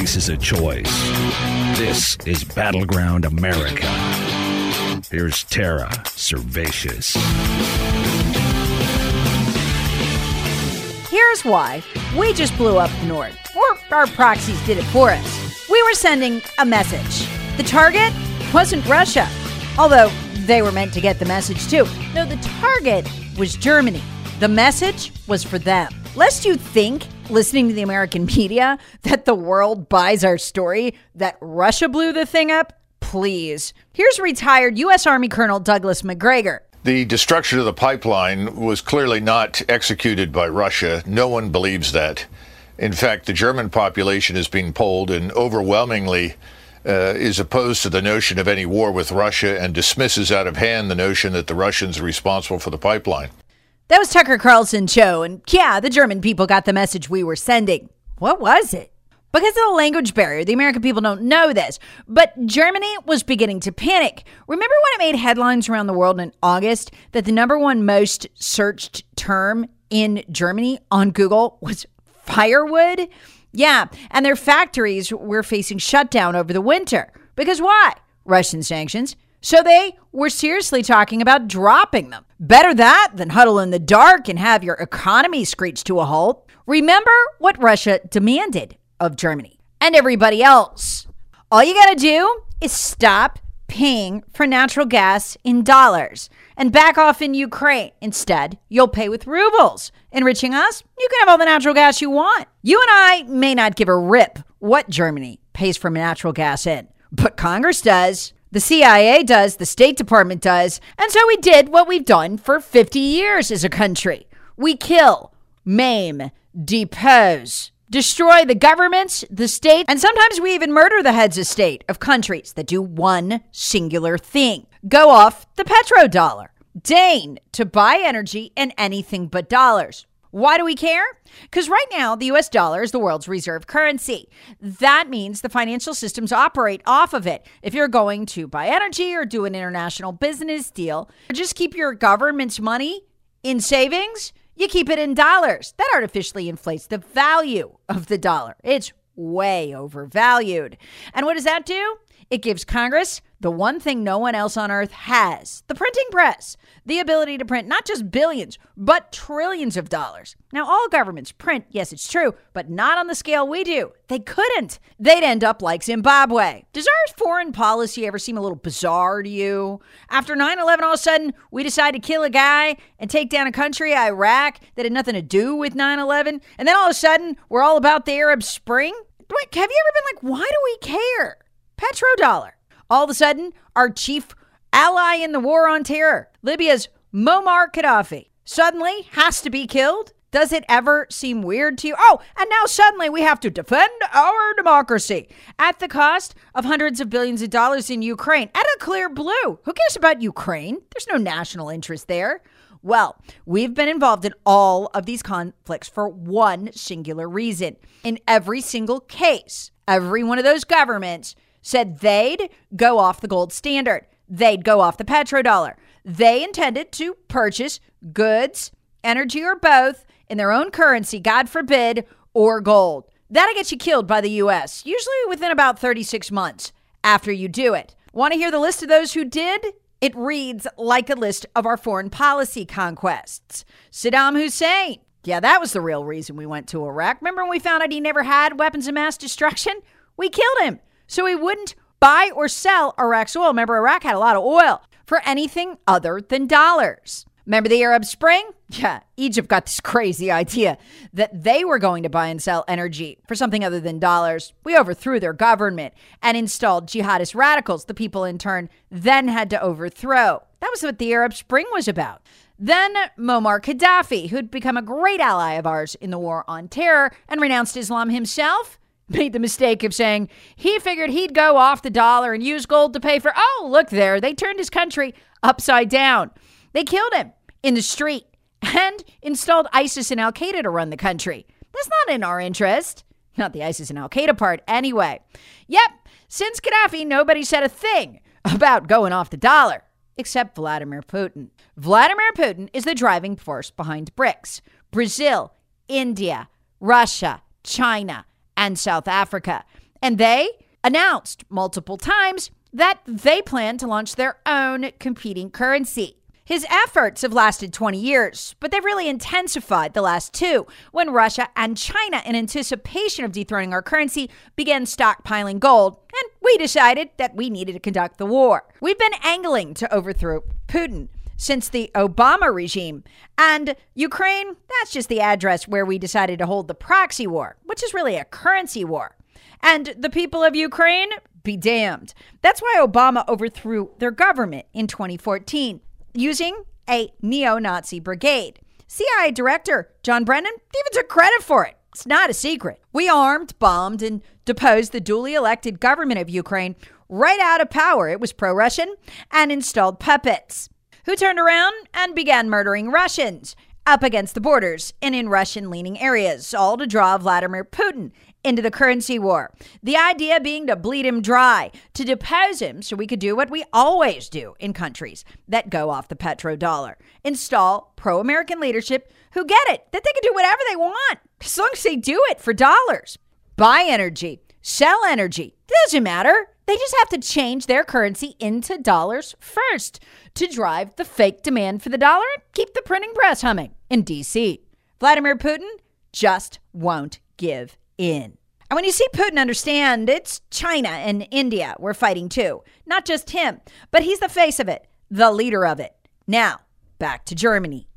America is a choice. This is Battleground America. Here's Tara Servatius. Here's why we just blew up Nord, or our proxies did it for us. We were sending a message. The target wasn't Russia, although they were meant to get the message too. No, the target was Germany. The message was for them. Lest you think, listening to the American media, that the world buys our story that Russia blew the thing up, please. Here's retired U.S. Army Colonel Douglas Macgregor. The destruction of the pipeline was clearly not executed by Russia. No one believes that. In fact, the German population has been polled and overwhelmingly uh, is opposed to the notion of any war with Russia and dismisses out of hand the notion that the Russians are responsible for the pipeline. That was Tucker Carlson show, and yeah, the German people got the message we were sending. What was it? Because of the language barrier, the American people don't know this, but Germany was beginning to panic. Remember when it made headlines around the world in August that the number one most searched term in Germany on Google was firewood? Yeah, and their factories were facing shutdown over the winter. Because why? Russian sanctions. So they were seriously talking about dropping them. Better that than huddle in the dark and have your economy screech to a halt. Remember what Russia demanded of Germany and everybody else. All you got to do is stop paying for natural gas in dollars and back off in Ukraine. Instead, you'll pay with rubles. Enriching us, you can have all the natural gas you want. You and I may not give a rip what Germany pays for natural gas in, but Congress does. The CIA does, the State Department does, and so we did what we've done for 50 years as a country. We kill, maim, depose, destroy the governments, the state, and sometimes we even murder the heads of state of countries that do one singular thing go off the petrodollar. Deign to buy energy in anything but dollars. Why do we care? Because right now, the US dollar is the world's reserve currency. That means the financial systems operate off of it. If you're going to buy energy or do an international business deal, just keep your government's money in savings, you keep it in dollars. That artificially inflates the value of the dollar. It's way overvalued. And what does that do? It gives Congress the one thing no one else on earth has the printing press, the ability to print not just billions, but trillions of dollars. Now, all governments print, yes, it's true, but not on the scale we do. They couldn't. They'd end up like Zimbabwe. Does our foreign policy ever seem a little bizarre to you? After 9 11, all of a sudden, we decide to kill a guy and take down a country, Iraq, that had nothing to do with 9 11, and then all of a sudden, we're all about the Arab Spring? Wait, have you ever been like, why do we care? Petrodollar. All of a sudden, our chief ally in the war on terror, Libya's Muammar Gaddafi, suddenly has to be killed? Does it ever seem weird to you? Oh, and now suddenly we have to defend our democracy at the cost of hundreds of billions of dollars in Ukraine at a clear blue. Who cares about Ukraine? There's no national interest there. Well, we've been involved in all of these conflicts for one singular reason. In every single case, every one of those governments said they'd go off the gold standard, they'd go off the petrodollar. They intended to purchase goods, energy, or both in their own currency, God forbid, or gold. That'll get you killed by the US, usually within about 36 months after you do it. Want to hear the list of those who did? It reads like a list of our foreign policy conquests Saddam Hussein, Yeah, that was the real reason we went to Iraq. Remember when we found out he never had weapons of mass destruction? We killed him so he wouldn't buy or sell Iraq's oil. Remember, Iraq had a lot of oil for anything other than dollars. Remember the Arab Spring? Yeah, Egypt got this crazy idea that they were going to buy and sell energy for something other than dollars. We overthrew their government and installed jihadist radicals, the people in turn then had to overthrow. That was what the Arab Spring was about. Then Muammar Gaddafi, who'd become a great ally of ours in the war on terror and renounced Islam himself, made the mistake of saying he figured he'd go off the dollar and use gold to pay for. Oh, look there. They turned his country upside down. They killed him in the street and installed ISIS and Al Qaeda to run the country. That's not in our interest. Not the ISIS and Al Qaeda part, anyway. Yep, since Gaddafi, nobody said a thing about going off the dollar except Vladimir Putin. Vladimir Putin is the driving force behind BRICS Brazil, India, Russia, China, and South Africa. And they announced multiple times that they plan to launch their own competing currency. His efforts have lasted 20 years, but they've really intensified the last two when Russia and China, in anticipation of dethroning our currency, began stockpiling gold, and we decided that we needed to conduct the war. We've been angling to overthrow Putin since the Obama regime. And Ukraine, that's just the address where we decided to hold the proxy war, which is really a currency war. And the people of Ukraine, be damned. That's why Obama overthrew their government in 2014 using a neo Nazi brigade. CIA Director John Brennan even took credit for it. It's not a secret. We armed, bombed, and deposed the duly elected government of Ukraine right out of power. It was pro Russian and installed puppets who turned around and began murdering Russians up against the borders and in Russian leaning areas, all to draw Vladimir Putin into the currency war. The idea being to bleed him dry, to depose him so we could do what we always do in countries that go off the petrodollar install pro American leadership who get it, that they can do whatever they want as long as they do it for dollars. Buy energy, sell energy, doesn't matter. They just have to change their currency into dollars first to drive the fake demand for the dollar and keep the printing press humming in DC. Vladimir Putin just won't give in. And when you see Putin understand, it's China and India we're fighting too. Not just him, but he's the face of it, the leader of it. Now, back to Germany.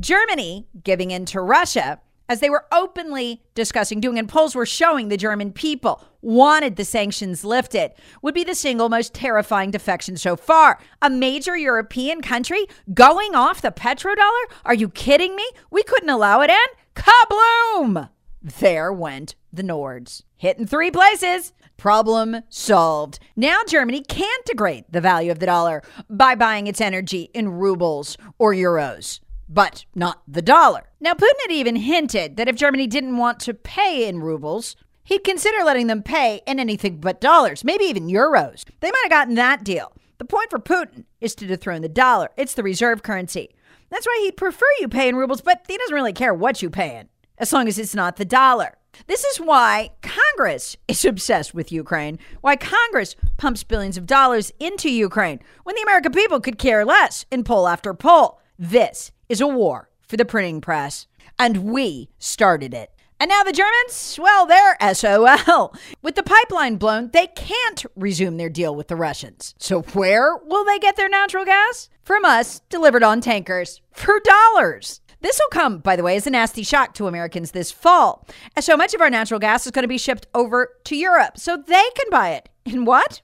Germany giving in to Russia as they were openly discussing doing, and polls were showing the German people wanted the sanctions lifted, would be the single most terrifying defection so far. A major European country going off the petrodollar? Are you kidding me? We couldn't allow it, and kabloom! There went the Nords. Hit in three places. Problem solved. Now Germany can't degrade the value of the dollar by buying its energy in rubles or euros, but not the dollar. Now, Putin had even hinted that if Germany didn't want to pay in rubles, he'd consider letting them pay in anything but dollars, maybe even euros. They might have gotten that deal. The point for Putin is to dethrone the dollar, it's the reserve currency. That's why he'd prefer you pay in rubles, but he doesn't really care what you pay in as long as it's not the dollar. This is why Congress is obsessed with Ukraine, why Congress pumps billions of dollars into Ukraine when the American people could care less in poll after poll. This is a war for the printing press, and we started it. And now the Germans, well, they're SOL. With the pipeline blown, they can't resume their deal with the Russians. So, where will they get their natural gas? From us, delivered on tankers for dollars. This will come, by the way, as a nasty shock to Americans this fall, as so much of our natural gas is going to be shipped over to Europe so they can buy it in what?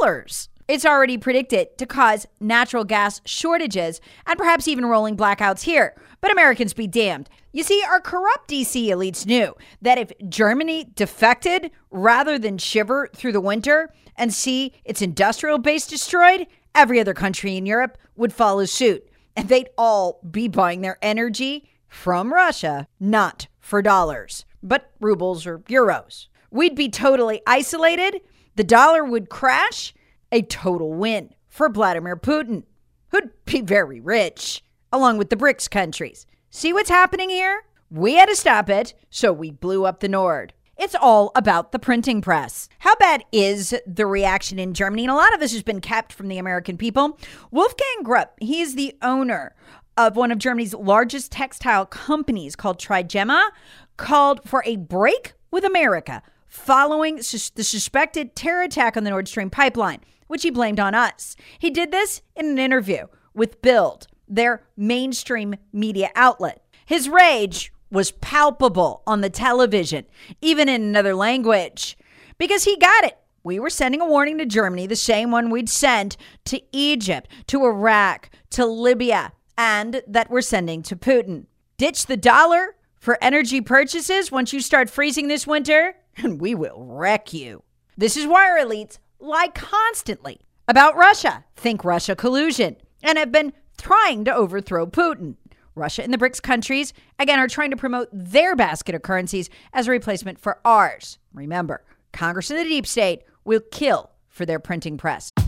Dollars. It's already predicted to cause natural gas shortages and perhaps even rolling blackouts here. But Americans be damned. You see, our corrupt DC elites knew that if Germany defected rather than shiver through the winter and see its industrial base destroyed, every other country in Europe would follow suit and they'd all be buying their energy from Russia, not for dollars, but rubles or euros. We'd be totally isolated. The dollar would crash. A total win for Vladimir Putin, who'd be very rich, along with the BRICS countries. See what's happening here? We had to stop it, so we blew up the Nord. It's all about the printing press. How bad is the reaction in Germany? And a lot of this has been kept from the American people. Wolfgang Grupp, he is the owner of one of Germany's largest textile companies called Trigema called for a break with America following sus- the suspected terror attack on the Nord Stream pipeline, which he blamed on us. He did this in an interview with Bild, their mainstream media outlet. His rage was palpable on the television, even in another language, because he got it. We were sending a warning to Germany, the same one we'd sent to Egypt, to Iraq, to Libya, and that we're sending to Putin. Ditch the dollar for energy purchases once you start freezing this winter, and we will wreck you. This is why our elites lie constantly about Russia, think Russia collusion, and have been trying to overthrow Putin. Russia and the BRICS countries, again, are trying to promote their basket of currencies as a replacement for ours. Remember, Congress and the deep state will kill for their printing press.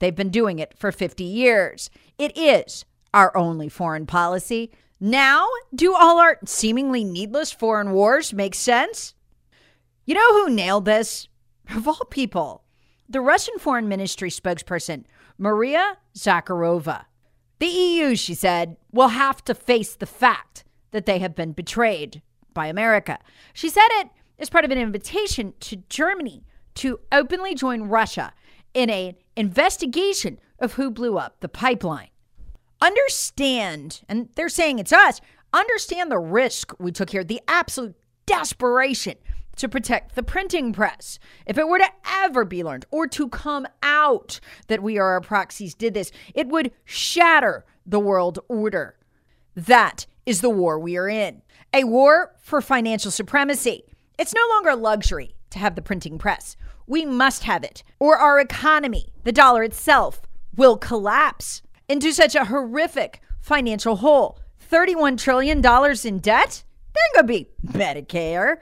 They've been doing it for 50 years. It is our only foreign policy. Now, do all our seemingly needless foreign wars make sense? You know who nailed this? Of all people, the Russian Foreign Ministry spokesperson, Maria Zakharova. The EU, she said, will have to face the fact that they have been betrayed by America. She said it as part of an invitation to Germany to openly join Russia in an investigation of who blew up the pipeline. Understand, and they're saying it's us, understand the risk we took here, the absolute desperation to protect the printing press. If it were to ever be learned or to come out that we are our proxies did this, it would shatter the world order. That is the war we are in a war for financial supremacy. It's no longer a luxury to have the printing press. We must have it, or our economy, the dollar itself, will collapse into such a horrific financial hole. $31 trillion in debt? Ain't gonna be Medicare,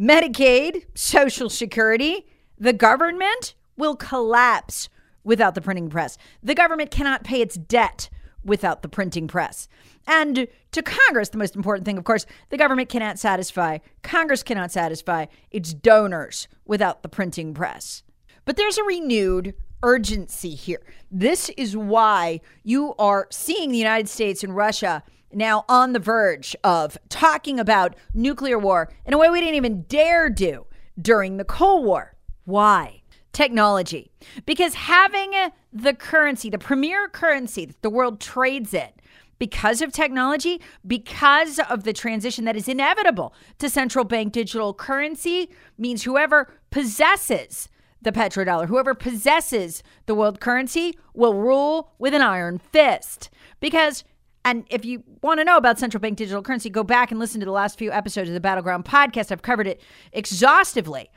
Medicaid, Social Security. The government will collapse without the printing press. The government cannot pay its debt without the printing press. And to Congress, the most important thing, of course, the government cannot satisfy, Congress cannot satisfy its donors without the printing press. But there's a renewed urgency here. This is why you are seeing the United States and Russia now on the verge of talking about nuclear war in a way we didn't even dare do during the Cold War. Why? Technology. Because having the currency, the premier currency that the world trades in, because of technology, because of the transition that is inevitable to central bank digital currency, means whoever possesses the petrodollar, whoever possesses the world currency, will rule with an iron fist. Because and if you want to know about central bank digital currency, go back and listen to the last few episodes of the Battleground podcast. I've covered it exhaustively.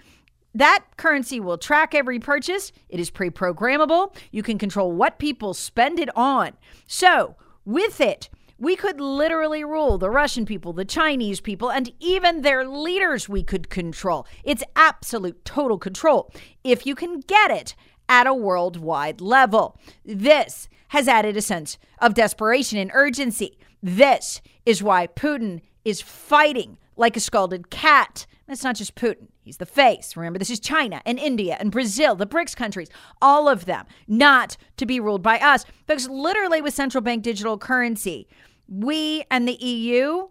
That currency will track every purchase. It is pre programmable. You can control what people spend it on. So, with it, we could literally rule the Russian people, the Chinese people, and even their leaders we could control. It's absolute total control if you can get it at a worldwide level. This has added a sense of desperation and urgency. This is why Putin is fighting like a scalded cat. That's not just Putin. He's the face. Remember, this is China and India and Brazil, the BRICS countries, all of them not to be ruled by us. Because literally, with central bank digital currency, we and the EU,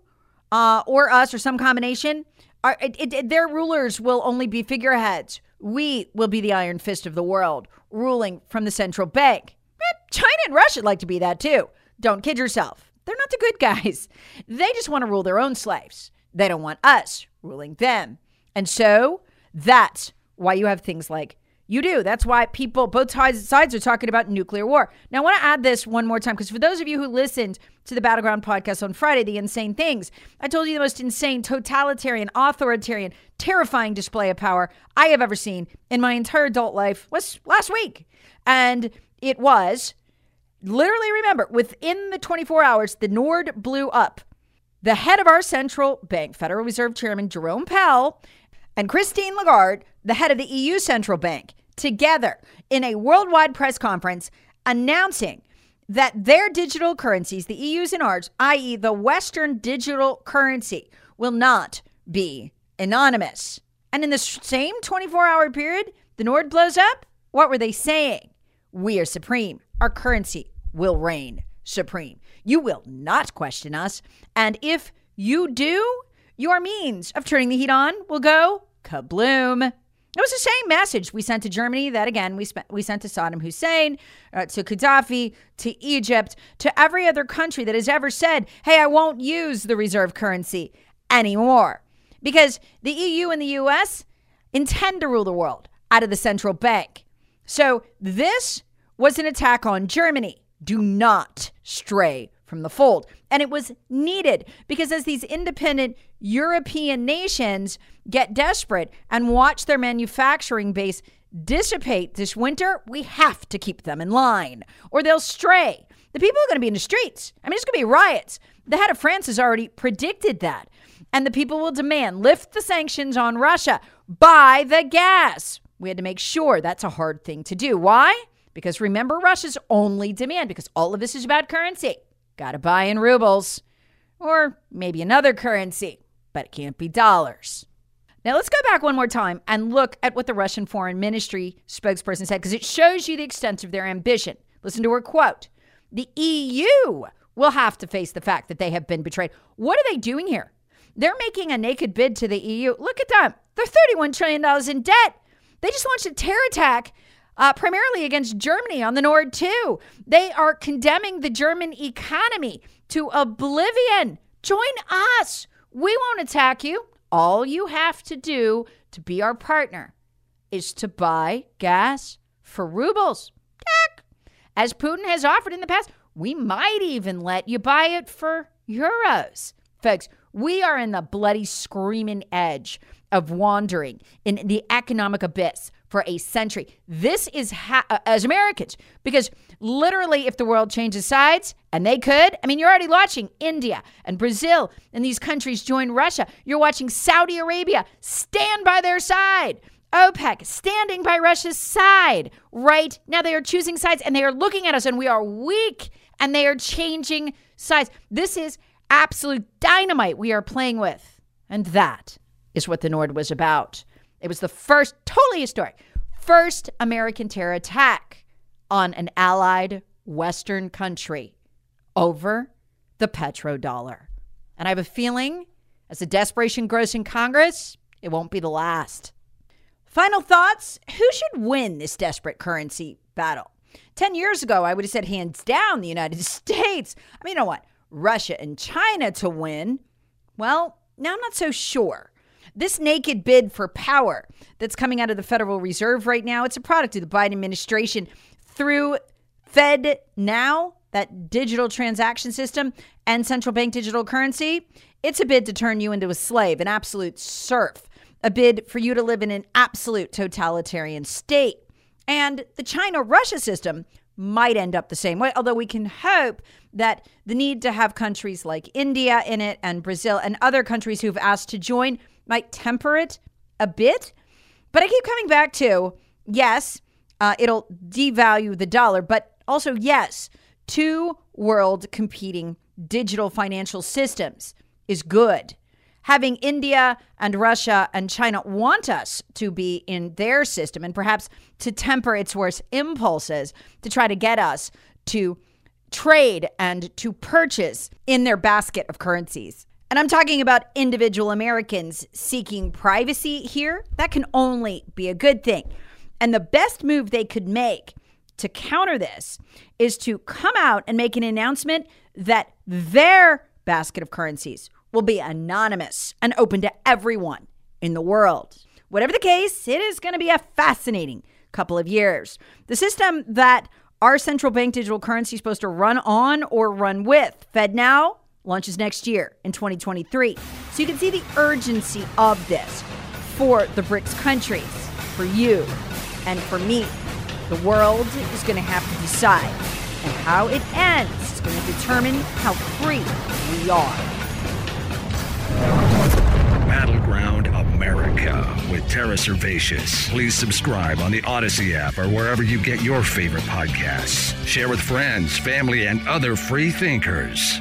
uh, or us, or some combination, are, it, it, their rulers will only be figureheads. We will be the iron fist of the world, ruling from the central bank. Eh, China and Russia like to be that too. Don't kid yourself. They're not the good guys. They just want to rule their own slaves. They don't want us ruling them. And so that's why you have things like you do. That's why people, both sides, are talking about nuclear war. Now, I want to add this one more time because for those of you who listened to the Battleground podcast on Friday, The Insane Things, I told you the most insane, totalitarian, authoritarian, terrifying display of power I have ever seen in my entire adult life was last week. And it was literally remember, within the 24 hours, the Nord blew up. The head of our central bank, Federal Reserve Chairman Jerome Powell, and Christine Lagarde, the head of the EU Central Bank, together in a worldwide press conference announcing that their digital currencies, the EU's and ours, i.e., the Western digital currency, will not be anonymous. And in the same 24 hour period, the Nord blows up. What were they saying? We are supreme. Our currency will reign supreme. You will not question us. And if you do, your means of turning the heat on will go kabloom. It was the same message we sent to Germany that again we spent we sent to Saddam Hussein, uh, to Gaddafi, to Egypt, to every other country that has ever said, "Hey, I won't use the reserve currency anymore." Because the EU and the US intend to rule the world out of the central bank. So, this was an attack on Germany. Do not stray from the fold. And it was needed because as these independent European nations get desperate and watch their manufacturing base dissipate this winter, we have to keep them in line or they'll stray. The people are going to be in the streets. I mean, it's going to be riots. The head of France has already predicted that. And the people will demand lift the sanctions on Russia, buy the gas. We had to make sure that's a hard thing to do. Why? Because remember, Russia's only demand, because all of this is about currency. Got to buy in rubles or maybe another currency, but it can't be dollars. Now, let's go back one more time and look at what the Russian Foreign Ministry spokesperson said, because it shows you the extent of their ambition. Listen to her quote The EU will have to face the fact that they have been betrayed. What are they doing here? They're making a naked bid to the EU. Look at them. They're $31 trillion in debt. They just launched a terror attack uh, primarily against Germany on the Nord 2. They are condemning the German economy to oblivion. Join us. We won't attack you. All you have to do to be our partner is to buy gas for rubles. Heck, as Putin has offered in the past, we might even let you buy it for euros. Folks, we are in the bloody screaming edge of wandering in the economic abyss for a century. This is ha- uh, as Americans, because literally, if the world changes sides, and they could, I mean, you're already watching India and Brazil and these countries join Russia. You're watching Saudi Arabia stand by their side. OPEC standing by Russia's side right now. They are choosing sides and they are looking at us, and we are weak and they are changing sides. This is absolute dynamite we are playing with. And that is what the Nord was about. It was the first, totally historic, first American terror attack on an allied Western country over the petrodollar. And I have a feeling as the desperation grows in Congress, it won't be the last. Final thoughts who should win this desperate currency battle? 10 years ago, I would have said hands down the United States. I mean, you know what? Russia and China to win. Well, now I'm not so sure. This naked bid for power that's coming out of the Federal Reserve right now, it's a product of the Biden administration through Fed Now, that digital transaction system, and central bank digital currency. It's a bid to turn you into a slave, an absolute serf, a bid for you to live in an absolute totalitarian state. And the China Russia system might end up the same way, although we can hope that the need to have countries like India in it and Brazil and other countries who've asked to join might temper it a bit. But I keep coming back to yes, uh, it'll devalue the dollar, but also, yes, two world competing digital financial systems is good. Having India and Russia and China want us to be in their system and perhaps to temper its worst impulses to try to get us to trade and to purchase in their basket of currencies. And I'm talking about individual Americans seeking privacy here. That can only be a good thing. And the best move they could make to counter this is to come out and make an announcement that their basket of currencies will be anonymous and open to everyone in the world. Whatever the case, it is going to be a fascinating couple of years. The system that our central bank digital currency is supposed to run on or run with, FedNow, launches next year in 2023. So you can see the urgency of this for the BRICS countries, for you, and for me. The world is going to have to decide and how it ends is going to determine how free we are. Battleground America with Tara Servatius. Please subscribe on the Odyssey app or wherever you get your favorite podcasts. Share with friends, family, and other free thinkers.